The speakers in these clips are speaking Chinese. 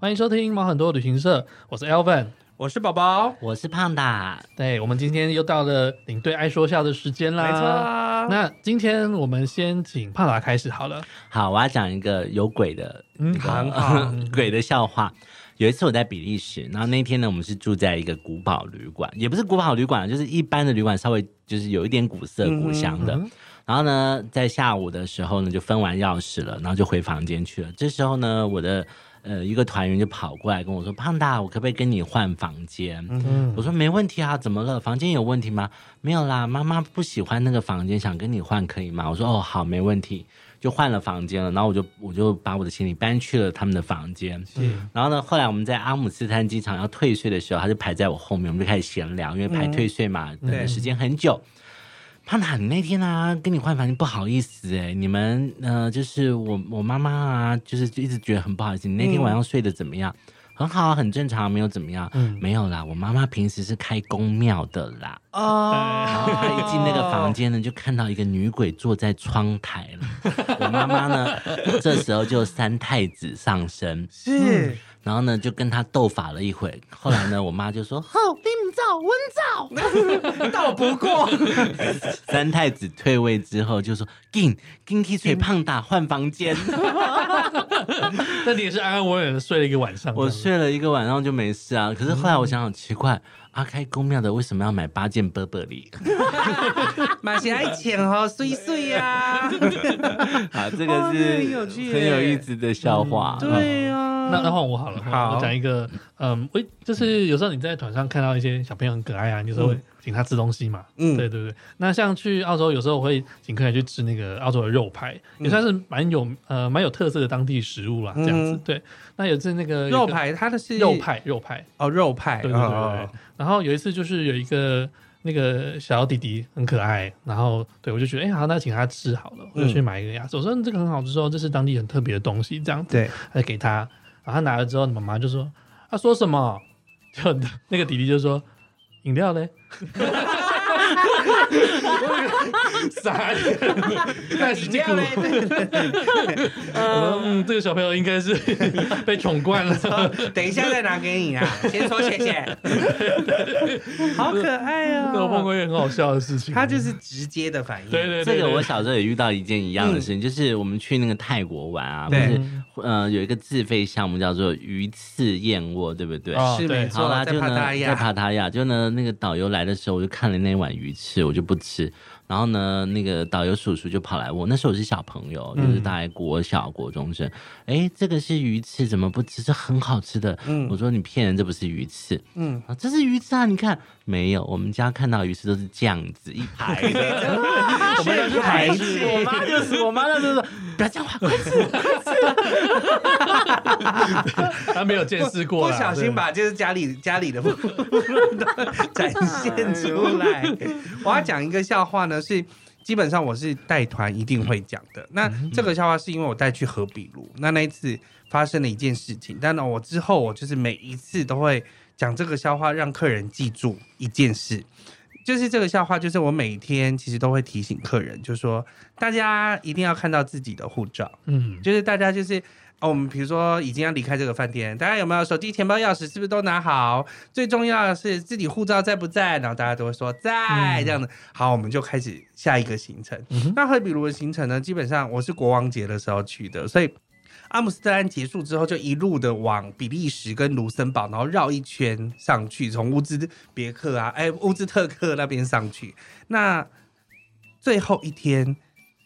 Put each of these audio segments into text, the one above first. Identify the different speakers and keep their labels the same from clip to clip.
Speaker 1: 欢迎收听毛很多旅行社，我是 Elvin，
Speaker 2: 我是宝宝，
Speaker 3: 我是胖达。
Speaker 1: 对，我们今天又到了领队爱说笑的时间啦。
Speaker 2: 没错，
Speaker 1: 那今天我们先请胖达开始好了。
Speaker 3: 好，我要讲一个有鬼的，
Speaker 1: 嗯，
Speaker 2: 很好，
Speaker 3: 鬼的笑话。有一次我在比利时，然后那天呢，我们是住在一个古堡旅馆，也不是古堡旅馆，就是一般的旅馆，稍微就是有一点古色古香的。嗯嗯然后呢，在下午的时候呢，就分完钥匙了，然后就回房间去了。这时候呢，我的呃一个团员就跑过来跟我说：“胖大，我可不可以跟你换房间？”嗯，我说：“没问题啊，怎么了？房间有问题吗？”没有啦，妈妈不喜欢那个房间，想跟你换，可以吗？我说：“哦，好，没问题。”就换了房间了。然后我就我就把我的行李搬去了他们的房间。嗯，然后呢，后来我们在阿姆斯特丹机场要退税的时候，他就排在我后面，我们就开始闲聊，因为排退税嘛，等的时间很久。胖达，你那天啊，跟你换房间不好意思哎，你们呃，就是我我妈妈啊，就是就一直觉得很不好意思。你那天晚上睡得怎么样？嗯、很好，很正常，没有怎么样。嗯，没有啦，我妈妈平时是开宫庙的啦。哦，然后她一进那个房间呢，就看到一个女鬼坐在窗台了。我妈妈呢，这时候就三太子上身。是。嗯然后呢，就跟他斗法了一会。后来呢，我妈就说：“好，你们走，我走，
Speaker 2: 斗不过。”
Speaker 3: 三太子退位之后，就说：“进，进去吹胖打换房间。”
Speaker 1: 那你也是安安稳稳的睡了一个晚上。
Speaker 3: 我睡了一个晚上就没事啊。可是后来我想想，奇怪，阿开公庙的为什么要买八件波波里？
Speaker 2: 买起来钱哦，碎碎呀。
Speaker 3: 好，这个是很有意思的笑话。
Speaker 2: 对呀。
Speaker 1: 那那换我好了，好，我讲一个，嗯，喂就是有时候你在团上看到一些小朋友很可爱啊，有时候会请他吃东西嘛，嗯，对对对。那像去澳洲，有时候我会请客人去吃那个澳洲的肉排，也算是蛮有呃蛮有特色的当地食物啦，这样子。对，那有次那个
Speaker 2: 肉排，它的是
Speaker 1: 肉派肉派
Speaker 2: 哦，肉派，
Speaker 1: 对对对对。然后有一次就是有一个那个小弟弟很可爱，然后对我就觉得哎好，那请他吃好了，我就去买一个鸭子，我说这个很好吃，哦这是当地很特别的东西，这样子，对，还给他。然后他拿了之后，妈妈就说：“他说什么？” 就那个弟弟就说：“饮料嘞。” 傻眼，太辛苦了。嗯，这个小朋友应该是 被宠惯了。
Speaker 2: 等一下再拿给你啊，先说谢谢。好可爱啊！
Speaker 1: 我碰过一个很好笑的事情，
Speaker 2: 他就是直接的反应。
Speaker 1: 对对对，
Speaker 3: 这个我小时候也遇到一件一样的事情，就是我们去那个泰国玩啊，不是，呃，有一个自费项目叫做鱼翅燕窝，对不对？
Speaker 2: 是没错。
Speaker 3: 好啦，就呢，在帕塔亚，就呢，那个导游来的时候，我就看了那碗鱼翅，我就不吃。然后呢，那个导游叔叔就跑来问，那时候我是小朋友，就是大概国小国中生。哎、嗯，这个是鱼翅，怎么不吃？这很好吃的。嗯，我说你骗人，这不是鱼翅。嗯，啊，这是鱼翅啊！你看，没有，我们家看到鱼翅都是这样子一排的。我们是排翅。我妈就是，我妈那时候说，不要讲话，快吃，
Speaker 1: 快吃。他没有见识过，
Speaker 2: 不小心把就是家里家里的 展现出来。我要讲一个笑话呢。是基本上我是带团一定会讲的。那这个笑话是因为我带去河比卢，那那一次发生了一件事情。但呢，我之后我就是每一次都会讲这个笑话，让客人记住一件事，就是这个笑话，就是我每天其实都会提醒客人，就是说大家一定要看到自己的护照，嗯，就是大家就是。哦，我们比如说已经要离开这个饭店，大家有没有手机、钱包、钥匙？是不是都拿好？最重要的是自己护照在不在？然后大家都会说在，这样子。好，我们就开始下一个行程。嗯、那荷比卢的行程呢？基本上我是国王节的时候去的，所以阿姆斯特丹结束之后，就一路的往比利时跟卢森堡，然后绕一圈上去，从乌兹别克啊，哎，乌兹特克那边上去。那最后一天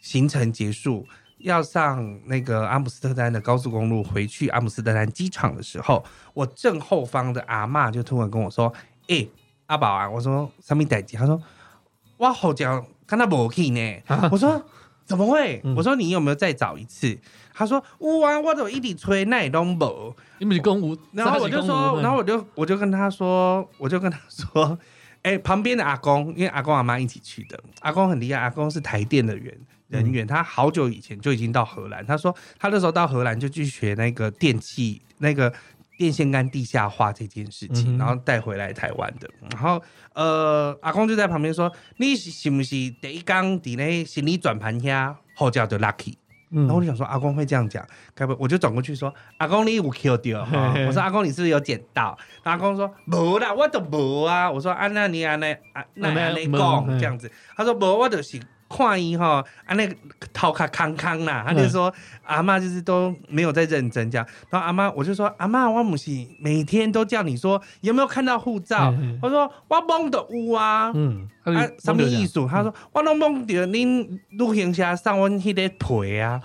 Speaker 2: 行程结束。要上那个阿姆斯特丹的高速公路回去阿姆斯特丹机场的时候，我正后方的阿嬷就突然跟我说：“哎、欸，阿宝啊！”我说：“什么代志？”他说：“哇，好讲，看他不去呢。啊 ”我说：“怎么会？”嗯、我说：“你有没有再找一次？”他说：“哇，我都一直吹，那也都没。”
Speaker 1: 你们是公务，
Speaker 2: 然后我就说，然后我就我就跟他说，我就跟他说：“哎、欸，旁边的阿公，因为阿公阿妈一起去的，阿公很厉害，阿公是台电的人。”人员，他好久以前就已经到荷兰。他说他那时候到荷兰就去学那个电器、那个电线杆地下化这件事情，然后带回来台湾的。然后呃，阿公就在旁边说：“你是是不是第一缸底那行李转盘下后叫的 lucky？” 然后我就想说阿公会这样讲，该不我就转过去说 阿公你有 Q 掉哈？我说阿公你是不是有捡到？阿公说没啦，我都没啊。我说啊那你啊那啊那你讲这样子，他说不，我就是。看伊哈啊，那个头壳康康啦，他就说、嗯、阿妈就是都没有在认真这样。然后阿妈我就说阿妈，我母亲每天都叫你说有没有看到护照？我说我梦到有啊。嗯，啊什么意思？他说我拢梦到恁旅行社送我迄个皮啊，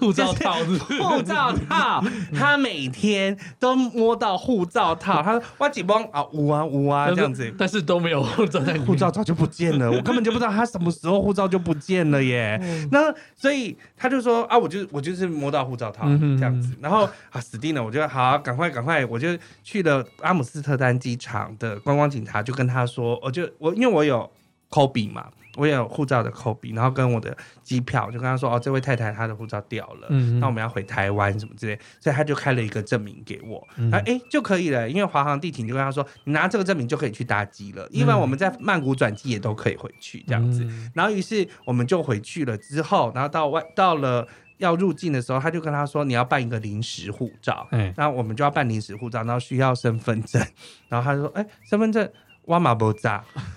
Speaker 2: 护照套，护照套。他每天都摸到护照套，他说我几梦啊有啊有啊这样子，
Speaker 1: 但是都没有护照，
Speaker 2: 护照早就不见了，我根本就不知道他什么时候护照就不。见了耶，嗯、那所以他就说啊，我就我就是摸到护照套这样子，然后啊死定了，我就好赶快赶快，我就去了阿姆斯特丹机场的观光警察，就跟他说，我就我因为我有 copy 嘛。我也有护照的 Kobe，然后跟我的机票，就跟他说哦，这位太太她的护照掉了，那我们要回台湾什么之类，所以他就开了一个证明给我，哎、嗯欸、就可以了，因为华航地勤就跟他说，你拿这个证明就可以去搭机了，因为我们在曼谷转机也都可以回去这样子，嗯、然后于是我们就回去了之后，然后到外到了要入境的时候，他就跟他说你要办一个临时护照，嗯，然后我们就要办临时护照，然后需要身份证，然后他就说哎、欸、身份证。哇马不炸，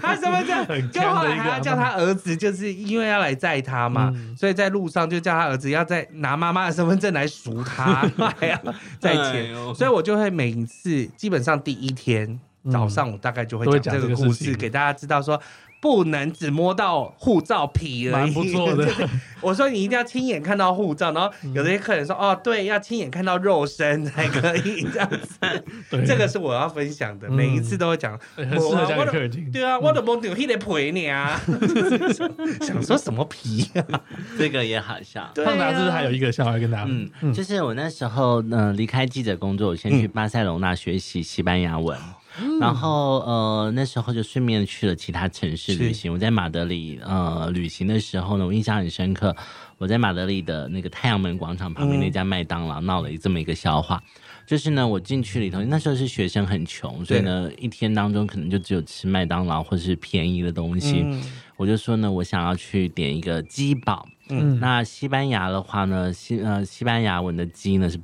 Speaker 2: 他什么叫？就后来还要叫他儿子，就是因为要来载他嘛，嗯、所以在路上就叫他儿子要再拿妈妈的身份证来赎他，还要再钱。所以我就会每一次，基本上第一天早上，我大概就会讲这个故事给大家知道说。不能只摸到护照皮而已，蛮不错的。我说你一定要亲眼看到护照，然后有些客人说哦，对，要亲眼看到肉身才可以这样子。对，这个是我要分享的，每一次都会讲。很适合客人听。对啊，我的梦里有皮呢啊，想说什么皮啊？
Speaker 3: 这个也好笑。
Speaker 1: 胖达是不是还有一个笑话跟大家？
Speaker 3: 嗯，就是我那时候嗯离开记者工作，我先去巴塞隆纳学习西班牙文。然后呃那时候就顺便去了其他城市旅行。我在马德里呃旅行的时候呢，我印象很深刻。我在马德里的那个太阳门广场旁边那家麦当劳闹了这么一个笑话，嗯、就是呢我进去里头，那时候是学生很穷，所以呢一天当中可能就只有吃麦当劳或是便宜的东西。嗯、我就说呢我想要去点一个鸡堡。嗯，那西班牙的话呢西呃西班牙文的鸡呢是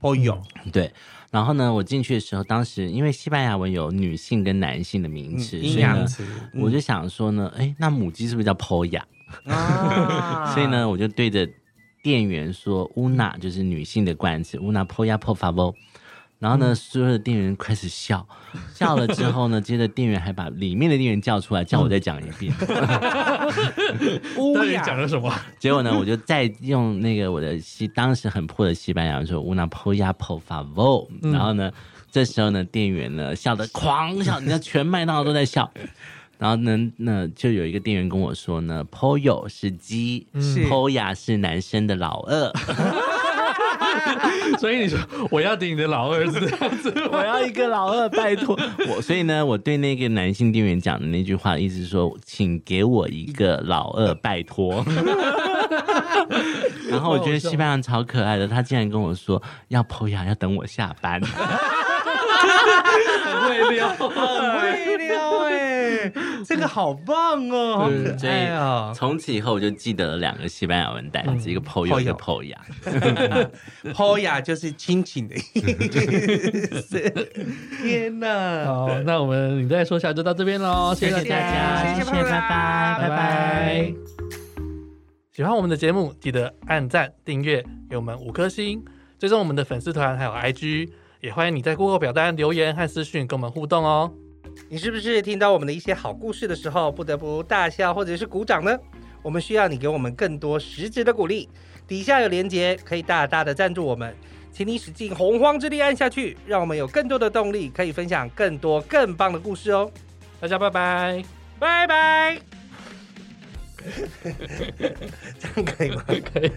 Speaker 3: pollo，pollo 对。然后呢，我进去的时候，当时因为西班牙文有女性跟男性的名词，嗯、所以呢，嗯、我就想说呢，哎，那母鸡是不是叫 polla？啊、所以呢，我就对着店员说，una 就是女性的冠词，una polla por favor。然后呢，所有的店员开始笑，笑了之后呢，接着店员还把里面的店员叫出来，叫我再讲一遍。
Speaker 1: 乌鸦讲了什么？
Speaker 3: 结果呢，我就再用那个我的西当时很破的西班牙说，una polla por favor。然后呢，这时候呢，店员呢笑得狂笑，你知道全麦当劳都在笑。然后呢，那就有一个店员跟我说呢，pollo 是鸡，polla 是男生的老二。
Speaker 1: 所以你说我要顶你的老二是这样子，
Speaker 3: 我要一个老二，拜托 我。所以呢，我对那个男性店员讲的那句话，意思是说，请给我一个老二，拜托。然后我觉得西班牙超可爱的，他竟然跟我说要剖牙，要等我下班。很
Speaker 1: 会撩，很
Speaker 2: 会撩哎。这个好棒哦，好可爱啊！
Speaker 3: 从此以后我就记得了两个西班牙文单词，一个 pollo，一个
Speaker 2: polla，polla 就是亲亲的意思。天哪！
Speaker 1: 好，那我们你再说下就到这边喽，谢谢大家，谢谢，拜拜，拜拜。喜欢我们的节目，记得按赞、订阅，给我们五颗星，追踪我们的粉丝团还有 IG，也欢迎你在 Google 表单留言和私讯跟我们互动哦。
Speaker 2: 你是不是听到我们的一些好故事的时候，不得不大笑或者是鼓掌呢？我们需要你给我们更多实质的鼓励。底下有连结，可以大大的赞助我们，请你使尽洪荒之力按下去，让我们有更多的动力，可以分享更多更棒的故事哦。大家拜拜，拜拜。这样可以吗？可以。